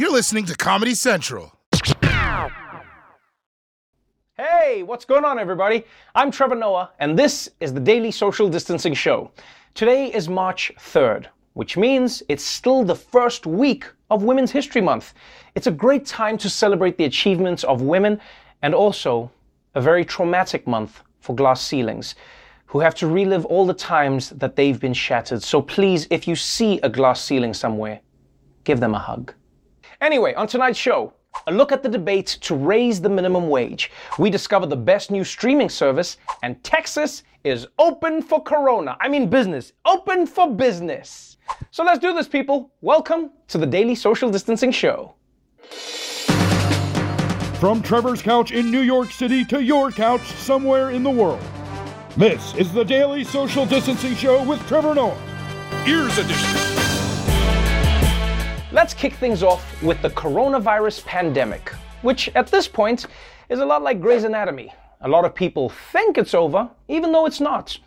You're listening to Comedy Central. Hey, what's going on, everybody? I'm Trevor Noah, and this is the Daily Social Distancing Show. Today is March 3rd, which means it's still the first week of Women's History Month. It's a great time to celebrate the achievements of women and also a very traumatic month for glass ceilings who have to relive all the times that they've been shattered. So please, if you see a glass ceiling somewhere, give them a hug. Anyway, on tonight's show, a look at the debates to raise the minimum wage. We discover the best new streaming service, and Texas is open for Corona. I mean, business. Open for business. So let's do this, people. Welcome to the Daily Social Distancing Show. From Trevor's couch in New York City to your couch somewhere in the world. This is the Daily Social Distancing Show with Trevor Noah. Ears Edition. Let's kick things off with the coronavirus pandemic, which at this point is a lot like Grey's Anatomy. A lot of people think it's over, even though it's not.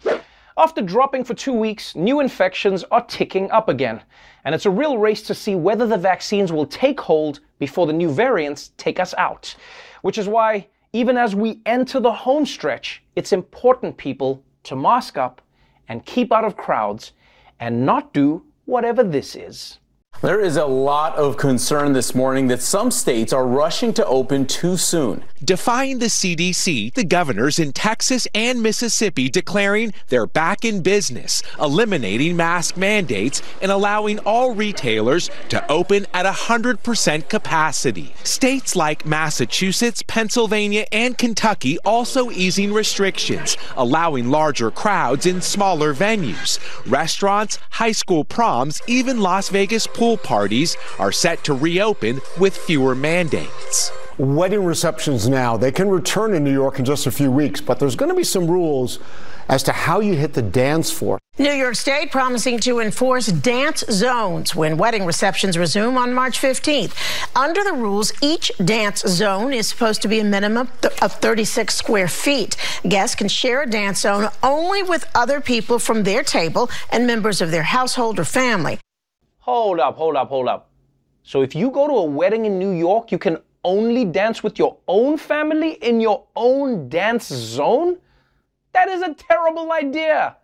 After dropping for two weeks, new infections are ticking up again. And it's a real race to see whether the vaccines will take hold before the new variants take us out. Which is why, even as we enter the home stretch, it's important, people, to mask up and keep out of crowds and not do whatever this is. There is a lot of concern this morning that some states are rushing to open too soon. Defying the CDC, the governors in Texas and Mississippi declaring they're back in business, eliminating mask mandates, and allowing all retailers to open at 100% capacity. States like Massachusetts, Pennsylvania, and Kentucky also easing restrictions, allowing larger crowds in smaller venues. Restaurants, high school proms, even Las Vegas pool parties are set to reopen with fewer mandates. wedding receptions now. They can return in New York in just a few weeks, but there's going to be some rules as to how you hit the dance floor. New York State promising to enforce dance zones when wedding receptions resume on March 15th. Under the rules, each dance zone is supposed to be a minimum of 36 square feet. Guests can share a dance zone only with other people from their table and members of their household or family. Hold up, hold up, hold up. So if you go to a wedding in New York, you can only dance with your own family in your own dance zone? That is a terrible idea.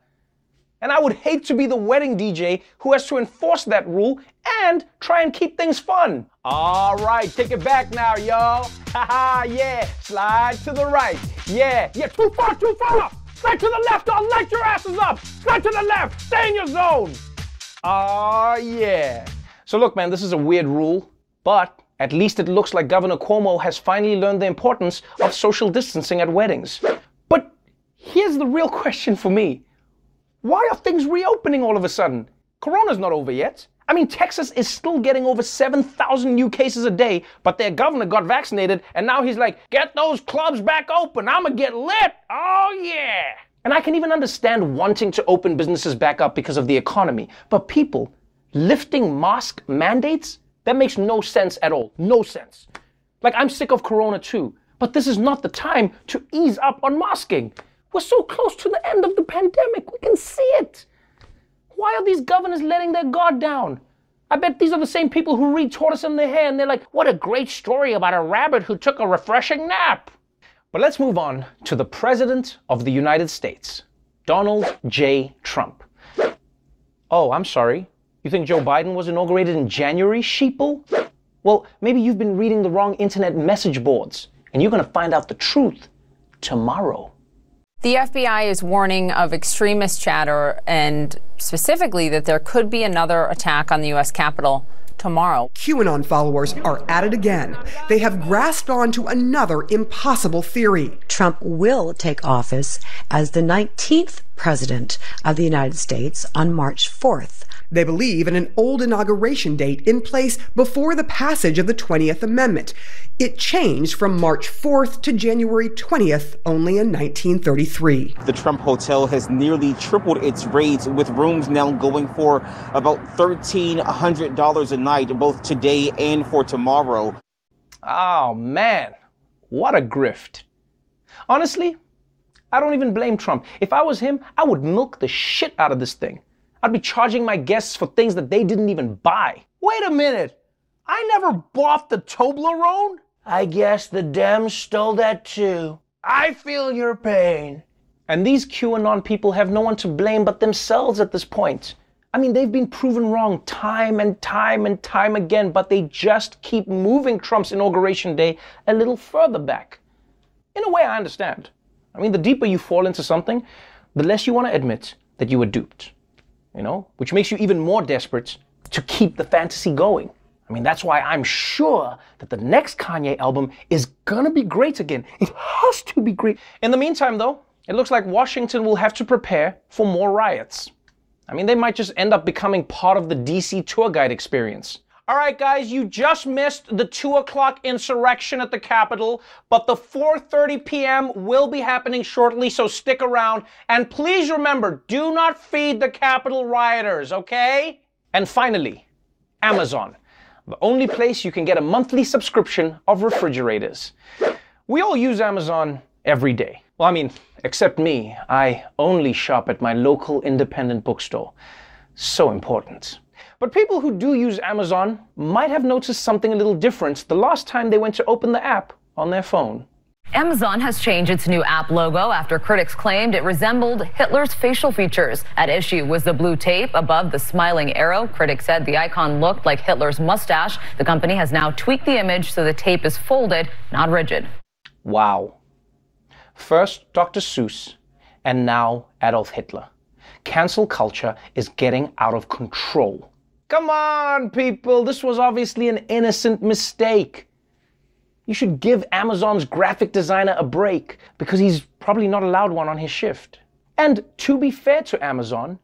And I would hate to be the wedding DJ who has to enforce that rule and try and keep things fun. All right, take it back now, y'all. Haha, yeah. Slide to the right. Yeah, yeah, too far, too far. Slide to the left, y'all. Light your asses up. Slide to the left. Stay in your zone. Ah, yeah. So look, man, this is a weird rule, but at least it looks like Governor Cuomo has finally learned the importance of social distancing at weddings. But here's the real question for me. Why are things reopening all of a sudden? Corona's not over yet. I mean, Texas is still getting over 7,000 new cases a day, but their governor got vaccinated, and now he's like, get those clubs back open. I'ma get lit. Oh, yeah. And I can even understand wanting to open businesses back up because of the economy. But people, lifting mask mandates? That makes no sense at all. No sense. Like, I'm sick of Corona too, but this is not the time to ease up on masking. We're so close to the end of the pandemic. We can see it. Why are these governors letting their guard down? I bet these are the same people who read Tortoise in the Hare and they're like, what a great story about a rabbit who took a refreshing nap. But let's move on to the President of the United States, Donald J. Trump. Oh, I'm sorry. You think Joe Biden was inaugurated in January, sheeple? Well, maybe you've been reading the wrong internet message boards, and you're going to find out the truth tomorrow. The FBI is warning of extremist chatter and specifically that there could be another attack on the U.S. Capitol tomorrow. QAnon followers are at it again. They have grasped onto another impossible theory. Trump will take office as the 19th president of the United States on March 4th. They believe in an old inauguration date in place before the passage of the 20th Amendment. It changed from March 4th to January 20th only in 1933. The Trump Hotel has nearly tripled its rates, with rooms now going for about $1,300 a night, both today and for tomorrow. Oh man, what a grift. Honestly, I don't even blame Trump. If I was him, I would milk the shit out of this thing. I'd be charging my guests for things that they didn't even buy. Wait a minute. I never bought the Toblerone. I guess the Dems stole that too. I feel your pain. And these QAnon people have no one to blame but themselves at this point. I mean, they've been proven wrong time and time and time again, but they just keep moving Trump's inauguration day a little further back. In a way, I understand. I mean, the deeper you fall into something, the less you want to admit that you were duped. You know, which makes you even more desperate to keep the fantasy going. I mean, that's why I'm sure that the next Kanye album is gonna be great again. It has to be great. In the meantime, though, it looks like Washington will have to prepare for more riots. I mean, they might just end up becoming part of the DC tour guide experience. All right, guys, you just missed the 2 o'clock insurrection at the Capitol, but the 4.30 p.m. will be happening shortly, so stick around. And please remember, do not feed the Capitol rioters, okay? And finally, Amazon, the only place you can get a monthly subscription of refrigerators. We all use Amazon every day. Well, I mean, except me. I only shop at my local independent bookstore. So important. But people who do use Amazon might have noticed something a little different the last time they went to open the app on their phone. Amazon has changed its new app logo after critics claimed it resembled Hitler's facial features. At issue was the blue tape above the smiling arrow. Critics said the icon looked like Hitler's mustache. The company has now tweaked the image so the tape is folded, not rigid. Wow. First Dr. Seuss, and now Adolf Hitler. Cancel culture is getting out of control. Come on, people, this was obviously an innocent mistake. You should give Amazon's graphic designer a break because he's probably not allowed one on his shift. And to be fair to Amazon,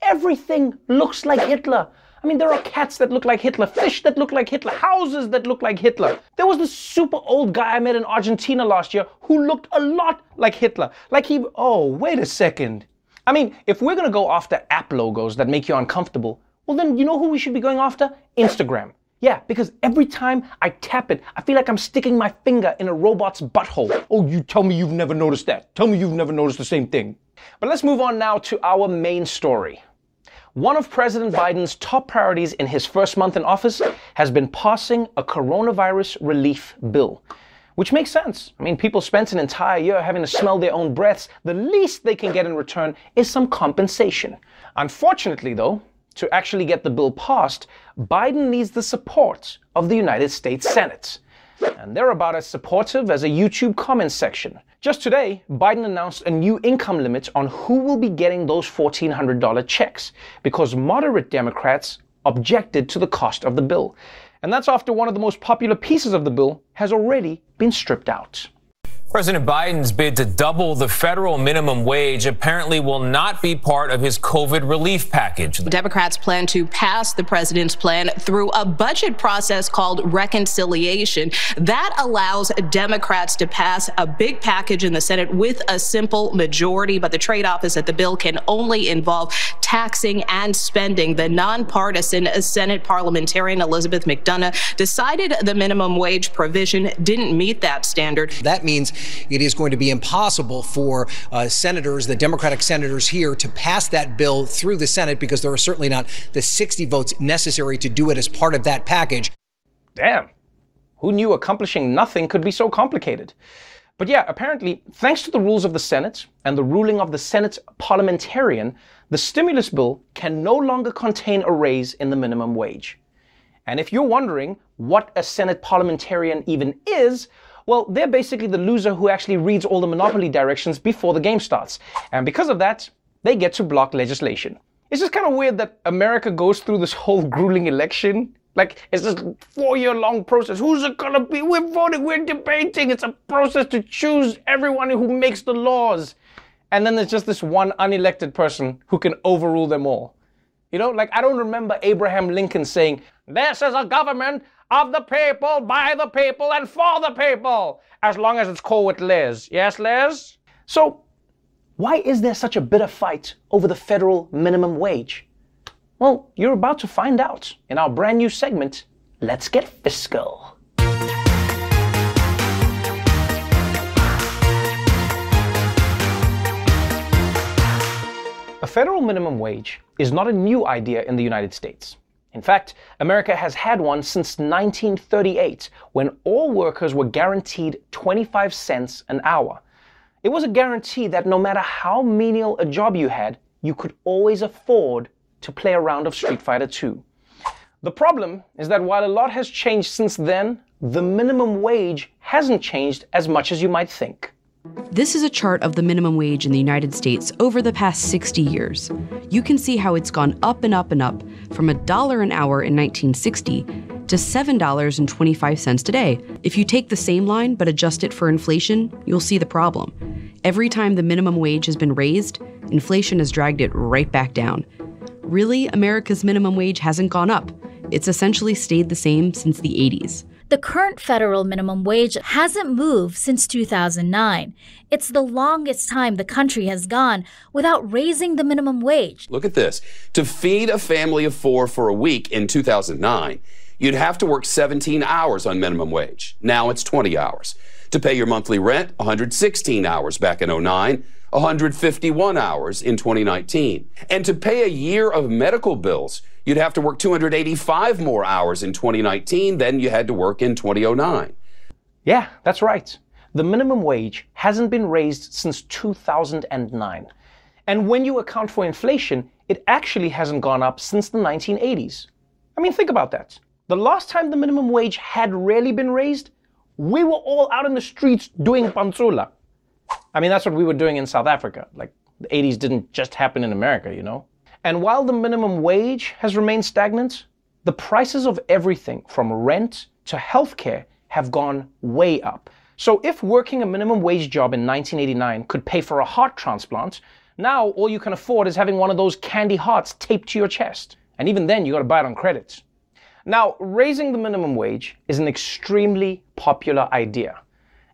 everything looks like Hitler. I mean, there are cats that look like Hitler, fish that look like Hitler, houses that look like Hitler. There was this super old guy I met in Argentina last year who looked a lot like Hitler. Like he, oh, wait a second. I mean, if we're gonna go after app logos that make you uncomfortable, well, then you know who we should be going after? Instagram. Yeah, because every time I tap it, I feel like I'm sticking my finger in a robot's butthole. Oh, you tell me you've never noticed that. Tell me you've never noticed the same thing. But let's move on now to our main story. One of President Biden's top priorities in his first month in office has been passing a coronavirus relief bill. Which makes sense. I mean, people spent an entire year having to smell their own breaths. The least they can get in return is some compensation. Unfortunately, though, to actually get the bill passed, Biden needs the support of the United States Senate. And they're about as supportive as a YouTube comment section. Just today, Biden announced a new income limit on who will be getting those $1,400 checks because moderate Democrats objected to the cost of the bill. And that's after one of the most popular pieces of the bill has already been stripped out. President Biden's bid to double the federal minimum wage apparently will not be part of his COVID relief package. Democrats plan to pass the president's plan through a budget process called reconciliation. That allows Democrats to pass a big package in the Senate with a simple majority, but the trade off is that the bill can only involve taxing and spending. The nonpartisan Senate parliamentarian Elizabeth MacDonough decided the minimum wage provision didn't meet that standard. That means it is going to be impossible for uh, senators, the Democratic senators here, to pass that bill through the Senate because there are certainly not the 60 votes necessary to do it as part of that package. Damn. Who knew accomplishing nothing could be so complicated? But yeah, apparently, thanks to the rules of the Senate and the ruling of the Senate's parliamentarian, the stimulus bill can no longer contain a raise in the minimum wage. And if you're wondering what a Senate parliamentarian even is, well, they're basically the loser who actually reads all the Monopoly directions before the game starts. And because of that, they get to block legislation. It's just kind of weird that America goes through this whole grueling election. Like, it's this four year long process. Who's it gonna be? We're voting, we're debating. It's a process to choose everyone who makes the laws. And then there's just this one unelected person who can overrule them all. You know, like I don't remember Abraham Lincoln saying, This is a government of the people, by the people, and for the people, as long as it's cool with Liz. Yes, Liz? So, why is there such a bitter fight over the federal minimum wage? Well, you're about to find out in our brand new segment, Let's Get Fiscal. A federal minimum wage is not a new idea in the United States. In fact, America has had one since 1938 when all workers were guaranteed 25 cents an hour. It was a guarantee that no matter how menial a job you had, you could always afford to play a round of Street Fighter 2. The problem is that while a lot has changed since then, the minimum wage hasn't changed as much as you might think. This is a chart of the minimum wage in the United States over the past 60 years. You can see how it's gone up and up and up from a dollar an hour in 1960 to $7.25 today. If you take the same line but adjust it for inflation, you'll see the problem. Every time the minimum wage has been raised, inflation has dragged it right back down. Really, America's minimum wage hasn't gone up. It's essentially stayed the same since the 80s. The current federal minimum wage hasn't moved since 2009. It's the longest time the country has gone without raising the minimum wage. Look at this. To feed a family of four for a week in 2009, you'd have to work 17 hours on minimum wage. Now it's 20 hours. To pay your monthly rent, 116 hours back in 09, 151 hours in 2019. And to pay a year of medical bills, you'd have to work 285 more hours in 2019 than you had to work in 2009. Yeah, that's right. The minimum wage hasn't been raised since 2009. And when you account for inflation, it actually hasn't gone up since the 1980s. I mean, think about that. The last time the minimum wage had really been raised, we were all out in the streets doing pantsula. I mean, that's what we were doing in South Africa. Like, the 80s didn't just happen in America, you know? And while the minimum wage has remained stagnant, the prices of everything from rent to healthcare have gone way up. So if working a minimum wage job in 1989 could pay for a heart transplant, now all you can afford is having one of those candy hearts taped to your chest. And even then, you gotta buy it on credit. Now, raising the minimum wage is an extremely popular idea.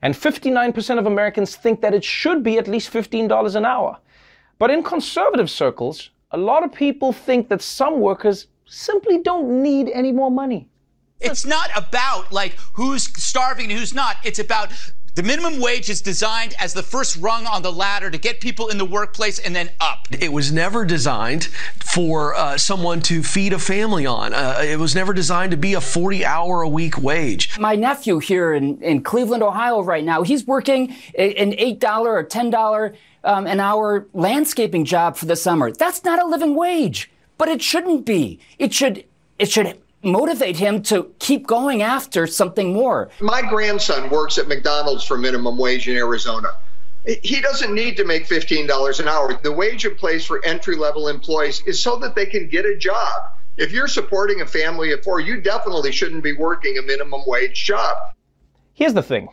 And 59% of Americans think that it should be at least $15 an hour. But in conservative circles, a lot of people think that some workers simply don't need any more money. It's not about like who's starving and who's not. It's about the minimum wage is designed as the first rung on the ladder to get people in the workplace and then up. It was never designed for uh, someone to feed a family on. Uh, it was never designed to be a 40 hour a week wage. My nephew here in, in Cleveland, Ohio, right now, he's working an $8 or $10 um, an hour landscaping job for the summer. That's not a living wage, but it shouldn't be. It should, it should motivate him to keep going after something more. My grandson works at McDonald's for minimum wage in Arizona. He doesn't need to make $15 an hour. The wage in place for entry level employees is so that they can get a job. If you're supporting a family of four, you definitely shouldn't be working a minimum wage job. Here's the thing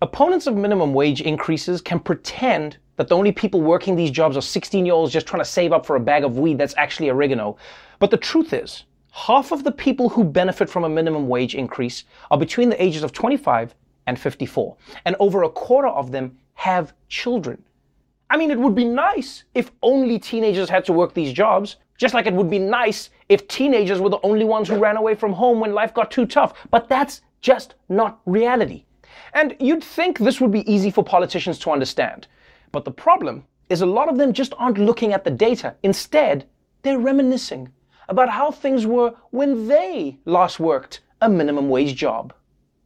opponents of minimum wage increases can pretend that the only people working these jobs are 16 year olds just trying to save up for a bag of weed that's actually oregano. But the truth is, half of the people who benefit from a minimum wage increase are between the ages of 25 and 54, and over a quarter of them have children. I mean, it would be nice if only teenagers had to work these jobs, just like it would be nice if teenagers were the only ones who ran away from home when life got too tough. But that's just not reality. And you'd think this would be easy for politicians to understand. But the problem is a lot of them just aren't looking at the data. Instead, they're reminiscing about how things were when they last worked a minimum wage job.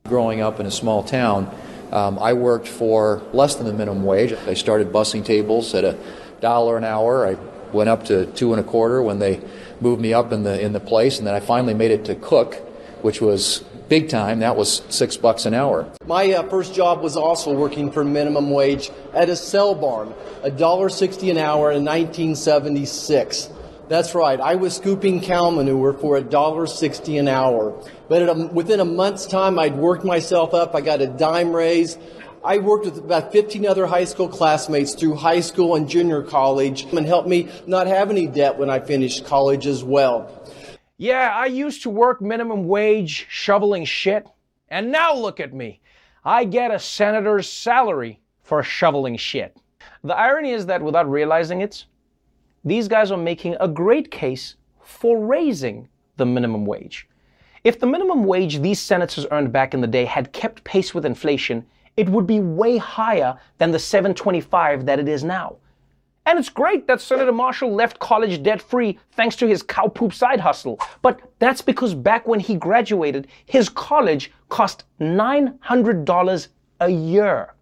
Growing up in a small town, um, I worked for less than the minimum wage. I started bussing tables at a dollar an hour. I went up to two and a quarter when they moved me up in the in the place, and then I finally made it to cook, which was big time. That was six bucks an hour. My uh, first job was also working for minimum wage at a cell barn, a dollar sixty an hour in 1976. That's right. I was scooping cow manure for a dollar sixty an hour. But a, within a month's time, I'd worked myself up. I got a dime raise. I worked with about 15 other high school classmates through high school and junior college and helped me not have any debt when I finished college as well. Yeah, I used to work minimum wage shoveling shit, and now look at me. I get a senator's salary for shoveling shit. The irony is that without realizing it, these guys are making a great case for raising the minimum wage. If the minimum wage these senators earned back in the day had kept pace with inflation, it would be way higher than the 725 that it is now. And it's great that Senator Marshall left college debt free thanks to his cow poop side hustle. But that's because back when he graduated, his college cost $900 a year.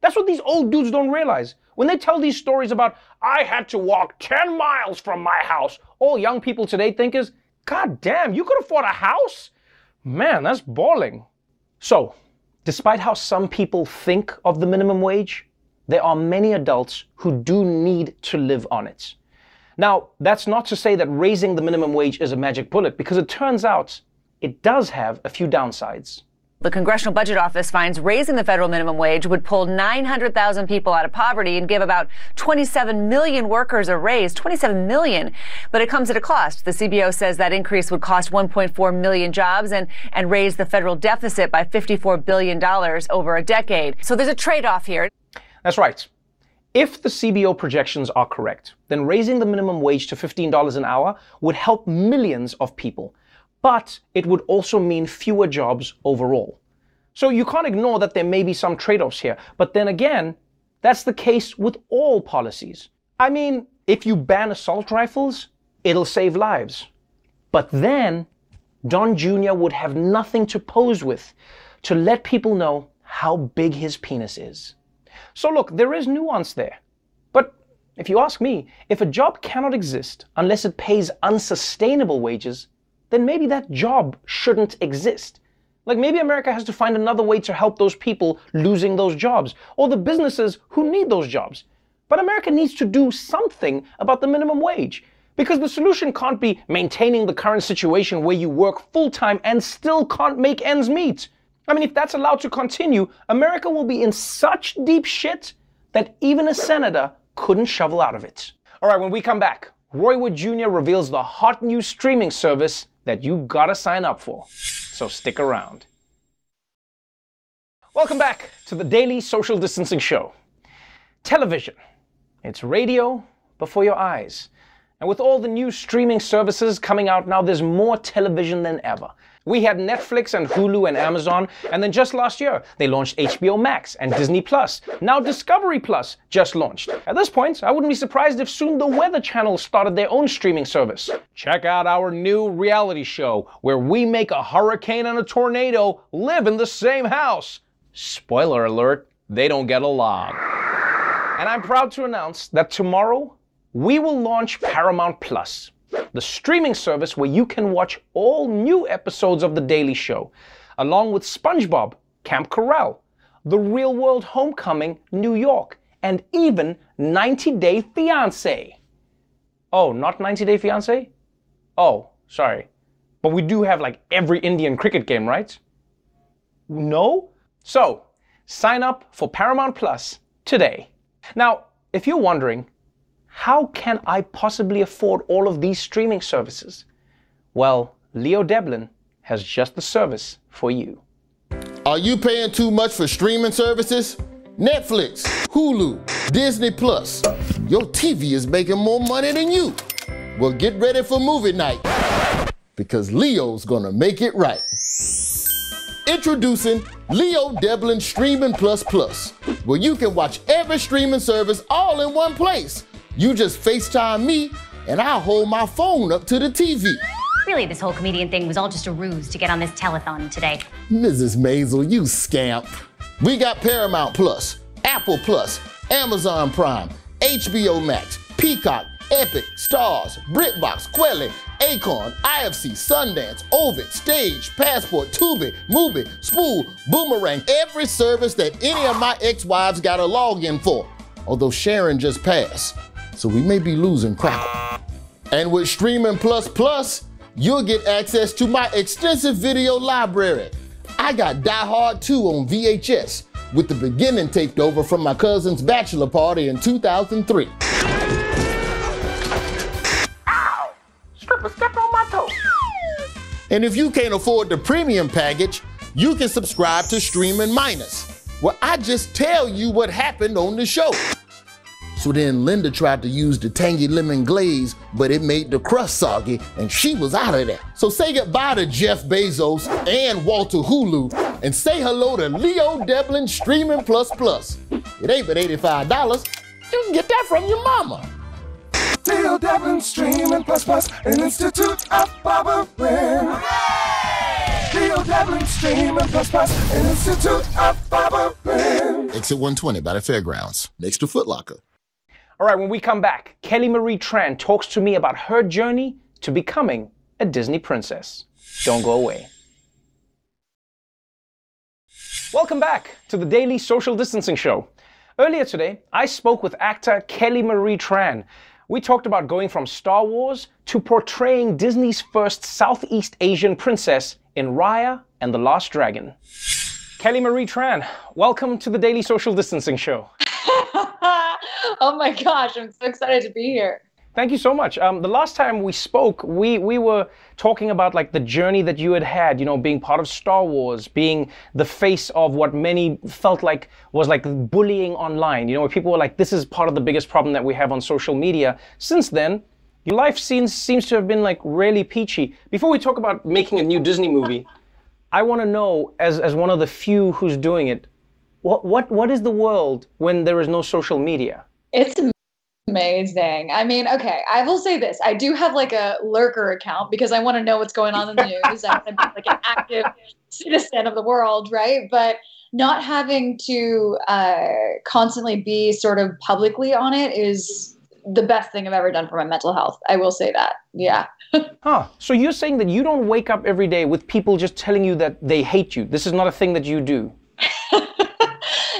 That's what these old dudes don't realize. When they tell these stories about, I had to walk 10 miles from my house, all young people today think is, God damn, you could afford a house? Man, that's balling. So, despite how some people think of the minimum wage, there are many adults who do need to live on it. Now, that's not to say that raising the minimum wage is a magic bullet, because it turns out it does have a few downsides. The Congressional Budget Office finds raising the federal minimum wage would pull 900,000 people out of poverty and give about 27 million workers a raise. 27 million. But it comes at a cost. The CBO says that increase would cost 1.4 million jobs and, and raise the federal deficit by $54 billion over a decade. So there's a trade off here. That's right. If the CBO projections are correct, then raising the minimum wage to $15 an hour would help millions of people but it would also mean fewer jobs overall. So you can't ignore that there may be some trade offs here. But then again, that's the case with all policies. I mean, if you ban assault rifles, it'll save lives. But then, Don Jr. would have nothing to pose with to let people know how big his penis is. So look, there is nuance there. But if you ask me, if a job cannot exist unless it pays unsustainable wages, then maybe that job shouldn't exist. Like maybe America has to find another way to help those people losing those jobs, or the businesses who need those jobs. But America needs to do something about the minimum wage. Because the solution can't be maintaining the current situation where you work full time and still can't make ends meet. I mean, if that's allowed to continue, America will be in such deep shit that even a senator couldn't shovel out of it. All right, when we come back, Roy Wood Jr. reveals the hot new streaming service that you gotta sign up for. So stick around. Welcome back to the Daily Social Distancing Show. Television. It's radio before your eyes. And with all the new streaming services coming out now, there's more television than ever. We had Netflix and Hulu and Amazon, and then just last year, they launched HBO Max and Disney Plus. Now Discovery Plus just launched. At this point, I wouldn't be surprised if soon the Weather Channel started their own streaming service. Check out our new reality show where we make a hurricane and a tornado live in the same house. Spoiler alert, they don't get along. And I'm proud to announce that tomorrow we will launch Paramount Plus the streaming service where you can watch all new episodes of The Daily Show, along with SpongeBob, Kamp Koral, The Real World Homecoming, New York, and even 90 Day Fiancé. Oh, not 90 Day Fiancé? Oh, sorry. But we do have like every Indian cricket game, right? No? So, sign up for Paramount Plus today. Now, if you're wondering, how can I possibly afford all of these streaming services? Well, Leo Deblin has just the service for you. Are you paying too much for streaming services? Netflix, Hulu, Disney Plus. Your TV is making more money than you. Well, get ready for movie night because Leo's gonna make it right. Introducing Leo Deblin Streaming Plus Plus, where you can watch every streaming service all in one place you just FaceTime me, and I'll hold my phone up to the TV. Really, this whole comedian thing was all just a ruse to get on this telethon today. Mrs. Maisel, you scamp. We got Paramount Plus, Apple Plus, Amazon Prime, HBO Max, Peacock, Epix, Starz, BritBox, Kweli, Acorn, IFC, Sundance, Ovid, Stage, Passport, Tubi, Mubi, Spool, Boomerang, every service that any of my ex-wives got a login for. Although Sharon just passed so we may be losing crowd. And with Streaming Plus Plus, you'll get access to my extensive video library. I got Die Hard 2 on VHS, with the beginning taped over from my cousin's bachelor party in 2003. Ow! Stripper step on my toe. And if you can't afford the premium package, you can subscribe to Streaming Minus, where I just tell you what happened on the show. So then Linda tried to use the tangy lemon glaze, but it made the crust soggy and she was out of there. So say goodbye to Jeff Bezos and Walter Hulu and say hello to Leo Deblin Streaming Plus Plus. It ain't but $85. You can get that from your mama. Dale Devlin, Streaming Plus Plus, an institute of barbering. Dale Devlin, Streaming Plus Plus, an institute of barbering. Exit 120 by the fairgrounds, next to Foot Locker. All right, when we come back, Kelly Marie Tran talks to me about her journey to becoming a Disney princess. Don't go away. Welcome back to the Daily Social Distancing Show. Earlier today, I spoke with actor Kelly Marie Tran. We talked about going from Star Wars to portraying Disney's first Southeast Asian princess in Raya and the Last Dragon. Kelly Marie Tran, welcome to the Daily Social Distancing Show. oh my gosh, I'm so excited to be here. Thank you so much. Um, the last time we spoke, we we were talking about like the journey that you had had, you know, being part of Star Wars, being the face of what many felt like was like bullying online. You know, where people were like, "This is part of the biggest problem that we have on social media." Since then, your life seems seems to have been like really peachy. Before we talk about making a new Disney movie, I want to know, as as one of the few who's doing it, what what what is the world when there is no social media? It's amazing. I mean, okay, I will say this. I do have like a lurker account because I want to know what's going on in the news. I want to be like an active citizen of the world, right? But not having to uh, constantly be sort of publicly on it is the best thing I've ever done for my mental health. I will say that. Yeah. Huh. So you're saying that you don't wake up every day with people just telling you that they hate you. This is not a thing that you do.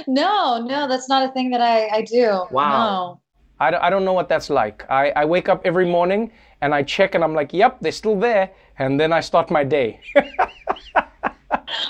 No, no, that's not a thing that I, I do. Wow. I don't, I don't know what that's like. I, I wake up every morning and I check and I'm like, yep, they're still there. And then I start my day.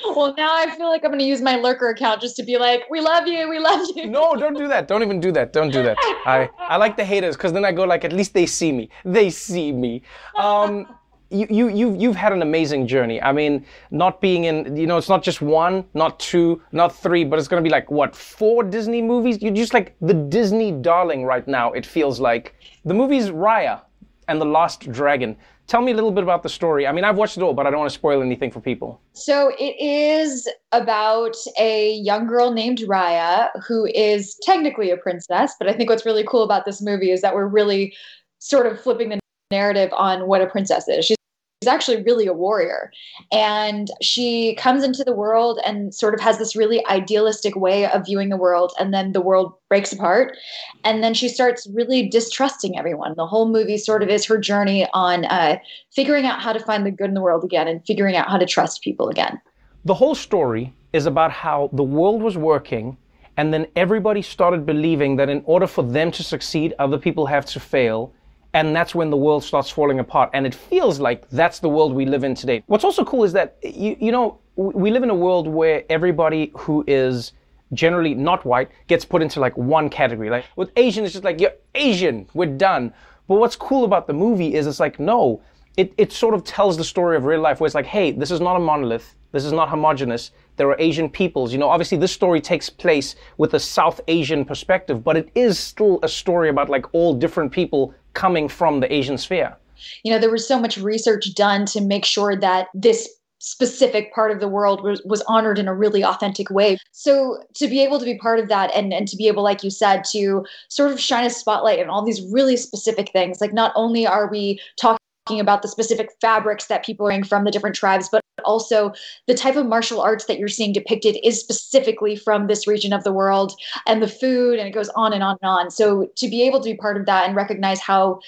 well, now I feel like I'm going to use my lurker account just to be like, we love you, we love you. no, don't do that. Don't even do that. Don't do that. I, I like the haters because then I go like, at least they see me. They see me. Um, you, you, you've, you've had an amazing journey. I mean, not being in, you know, it's not just one, not two, not three, but it's going to be like, what, four Disney movies? You're just like the Disney darling right now, it feels like. The movie's Raya and the Last Dragon. Tell me a little bit about the story. I mean, I've watched it all, but I don't want to spoil anything for people. So it is about a young girl named Raya who is technically a princess, but I think what's really cool about this movie is that we're really sort of flipping the narrative on what a princess is. She's she's actually really a warrior. And she comes into the world and sort of has this really idealistic way of viewing the world. And then the world breaks apart. And then she starts really distrusting everyone. The whole movie sort of is her journey on uh, figuring out how to find the good in the world again and figuring out how to trust people again. The whole story is about how the world was working. And then everybody started believing that in order for them to succeed, other people have to fail and that's when the world starts falling apart. And it feels like that's the world we live in today. What's also cool is that you, you know we live in a world where everybody who is generally not white gets put into like one category. Like with asian it's just like you're asian. We're done. But what's cool about the movie is it's like no. It, it sort of tells the story of real life where it's like hey this is not a monolith. This is not homogenous. There are asian peoples. You know obviously this story takes place with a south asian perspective but it is still a story about like all different people coming from the Asian sphere? You know, there was so much research done to make sure that this specific part of the world was, was honored in a really authentic way. So to be able to be part of that and, and to be able, like you said, to sort of shine a spotlight on all these really specific things, like not only are we talking about the specific fabrics that people are wearing from the different tribes, but also the type of martial arts that you're seeing depicted is specifically from this region of the world and the food, and it goes on and on and on. So to be able to be part of that and recognize how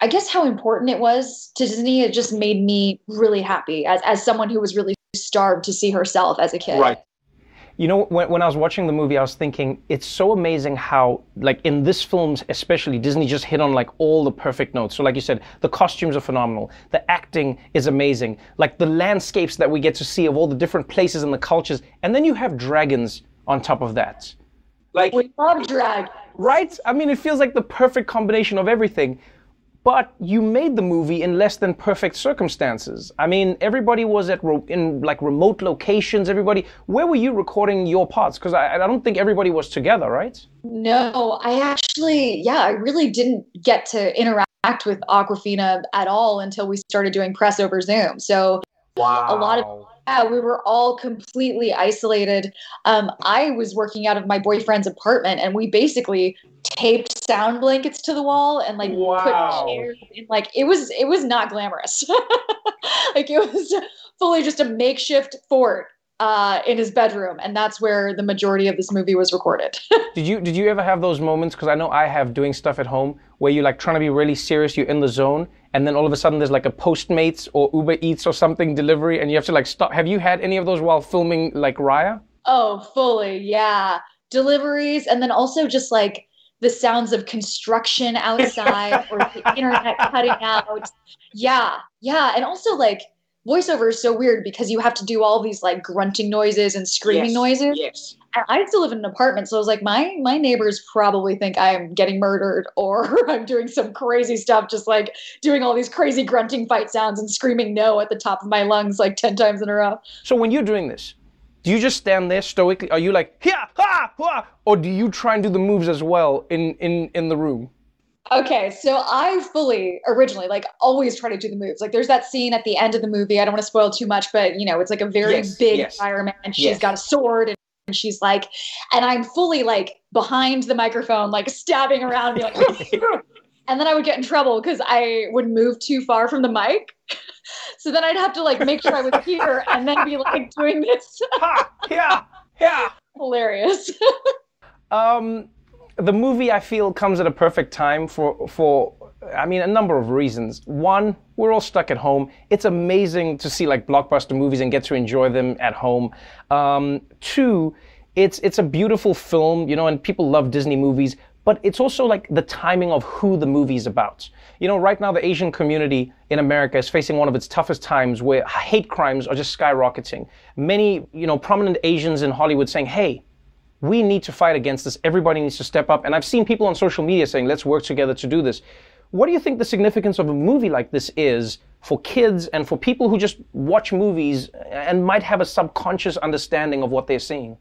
I guess how important it was to Disney, it just made me really happy as, as someone who was really starved to see herself as a kid. Right. You know, when, when I was watching the movie, I was thinking it's so amazing how, like, in this film especially, Disney just hit on like all the perfect notes. So, like you said, the costumes are phenomenal, the acting is amazing, like the landscapes that we get to see of all the different places and the cultures, and then you have dragons on top of that. Like we love dragons, right? I mean, it feels like the perfect combination of everything but you made the movie in less than perfect circumstances. I mean, everybody was at ro- in like remote locations. Everybody, where were you recording your parts? Because I, I don't think everybody was together, right? No, I actually, yeah, I really didn't get to interact with Awkwafina at all until we started doing press over Zoom. So wow. a lot of we were all completely isolated. Um, I was working out of my boyfriend's apartment, and we basically taped sound blankets to the wall and like Wow. put chairs in. Like it was, it was not glamorous. like it was fully just a makeshift fort uh, in his bedroom, and that's where the majority of this movie was recorded. Did you did you ever have those moments? Because I know I have doing stuff at home where you're like trying to be really serious, you're in the zone, and then all of a sudden there's like a Postmates or Uber Eats or something delivery, and you have to like stop. Have you had any of those while filming like Raya? Oh, fully, yeah. Deliveries, and then also just like the sounds of construction outside or the internet cutting out. Yeah, yeah. And also, like, voiceover is so weird because you have to do all these like grunting noises and screaming Yes, noises. Yes. And I still live in an apartment, so I was like, my my neighbors probably think I'm getting murdered or I'm doing some crazy stuff, just like doing all these crazy grunting fight sounds and screaming no at the top of my lungs like ten times in a row. So when you're doing this, do you just stand there stoically? Are you like yeah, ha, ha, or do you try and do the moves as well in in in the room? Okay, so I fully originally like always try to do the moves. Like there's that scene at the end of the movie. I don't want to spoil too much, but you know, it's like a very Yes, big yes. environment and she's Yes. got a sword and and she's like and I'm fully like behind the microphone, like stabbing around and like and then I would get in trouble because I would move too far from the mic. So then I'd have to like make sure I was here and then be like doing this. yeah, yeah. Hilarious. Um, the movie I feel comes at a perfect time for for I mean a number of reasons. One, we're all stuck at home. It's amazing to see like blockbuster movies and get to enjoy them at home. Um, two, it's it's a beautiful film, you know, and people love Disney movies. But it's also like the timing of who the movie's about. You know, right now the Asian community in America is facing one of its toughest times where hate crimes are just skyrocketing. Many, you know, prominent Asians in Hollywood saying, "Hey, we need to fight against this. Everybody needs to step up. And I've seen people on social media saying, let's work together to do this. What do you think the significance of a movie like this is for kids and for people who just watch movies and might have a subconscious understanding of what they're seeing?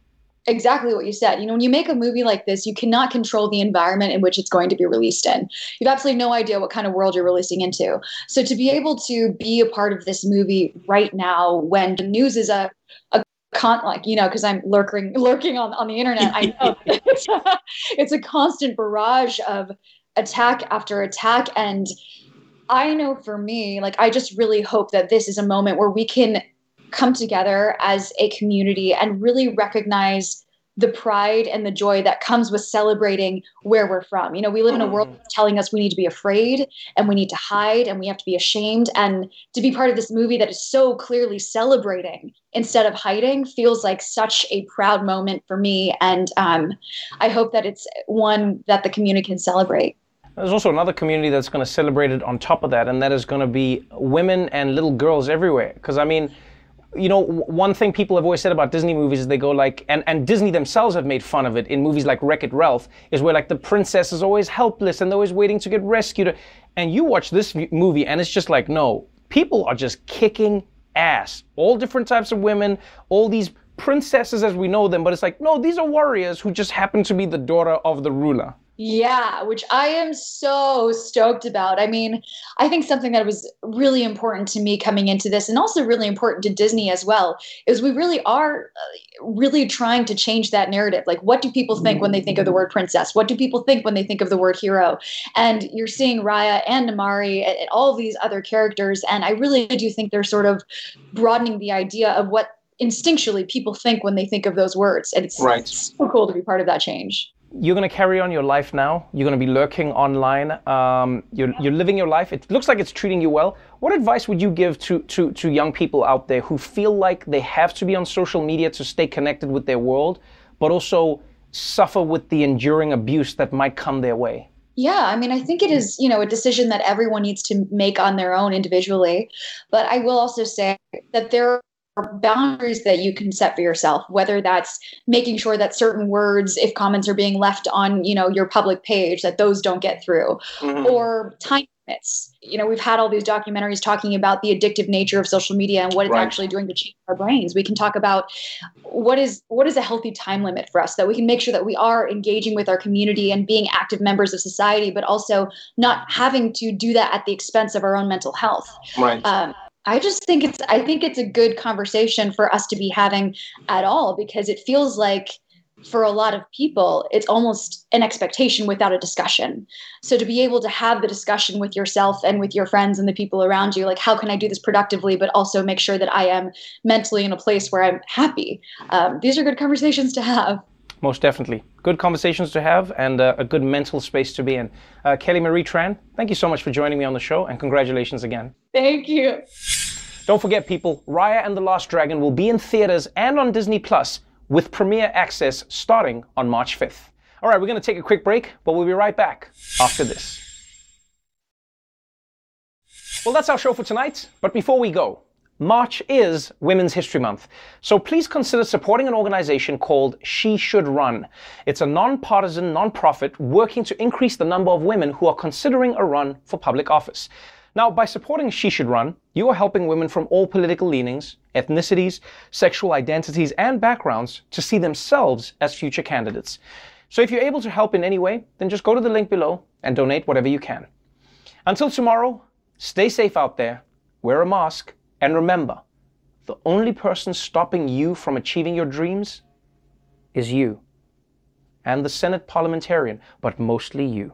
exactly what you said. You know, when you make a movie like this, you cannot control the environment in which it's going to be released in. You have absolutely no idea what kind of world you're releasing into. So to be able to be a part of this movie right now when the news is a a con like you know because i'm lurking lurking on, on the internet i know. It's, a, it's a constant barrage of attack after attack. And i know for me like i just really hope that this is a moment where we can come together as a community and really recognize the pride and the joy that comes with celebrating where we're from. You know, we live in a world that's telling us we need to be afraid and we need to hide and we have to be ashamed. And to be part of this movie that is so clearly celebrating instead of hiding feels like such a proud moment for me. And um, I hope that it's one that the community can celebrate. There's also another community that's going to celebrate it on top of that, and that is going to be women and little girls everywhere. Because, I mean, you know, one thing people have always said about Disney movies is they go like, and, and Disney themselves have made fun of it in movies like Wreck It Ralph, is where like the princess is always helpless and they're always waiting to get rescued. And you watch this movie and it's just like, no, people are just kicking ass. All different types of women, all these princesses as we know them, but it's like, no, these are warriors who just happen to be the daughter of the ruler. Yeah, which I am so stoked about. I mean, I think something that was really important to me coming into this, and also really important to Disney as well, is we really are uh, really trying to change that narrative. Like, what do people think when they think of the word princess? What do people think when they think of the word hero? And you're seeing Raya and Namaari and, and all these other characters, and I really do think they're sort of broadening the idea of what instinctually people think when they think of those words. And it's Right. so cool to be part of that change. You're going to carry on your life now. You're going to be lurking online. Um, you're, you're living your life. It looks like it's treating you well. What advice would you give to, to, to young people out there who feel like they have to be on social media to stay connected with their world, but also suffer with the enduring abuse that might come their way? Yeah, I mean, I think it is, you know, a decision that everyone needs to make on their own individually. But I will also say that there are boundaries that you can set for yourself, whether that's making sure that certain words, if comments are being left on, you know, your public page, that those don't get through, or time limits. You know, we've had all these documentaries talking about the addictive nature of social media and what it's Right. actually doing to change our brains. We can talk about what is what is a healthy time limit for us that we can make sure that we are engaging with our community and being active members of society, but also not having to do that at the expense of our own mental health. Right. Um, I just think it's I think it's a good conversation for us to be having at all because it feels like for a lot of people it's almost an expectation without a discussion. So to be able to have the discussion with yourself and with your friends and the people around you like how can I do this productively but also make sure that I am mentally in a place where I'm happy. Um, these are good conversations to have. Most definitely. Good conversations to have and uh, a good mental space to be in. Uh, Kelly Marie Tran, thank you so much for joining me on the show and congratulations again. Thank you. Don't forget, people, Raya and the Last Dragon will be in theaters and on Disney Plus with premiere access starting on March 5th. All right, we're going to take a quick break, but we'll be right back after this. Well, that's our show for tonight. But before we go, March is Women's History Month, so please consider supporting an organization called She Should Run. It's a nonpartisan nonprofit working to increase the number of women who are considering a run for public office. Now, by supporting She Should Run, you are helping women from all political leanings, ethnicities, sexual identities, and backgrounds to see themselves as future candidates. So if you're able to help in any way, then just go to the link below and donate whatever you can. Until tomorrow, stay safe out there, wear a mask, and remember, the only person stopping you from achieving your dreams is you. And the Senate parliamentarian, but mostly you.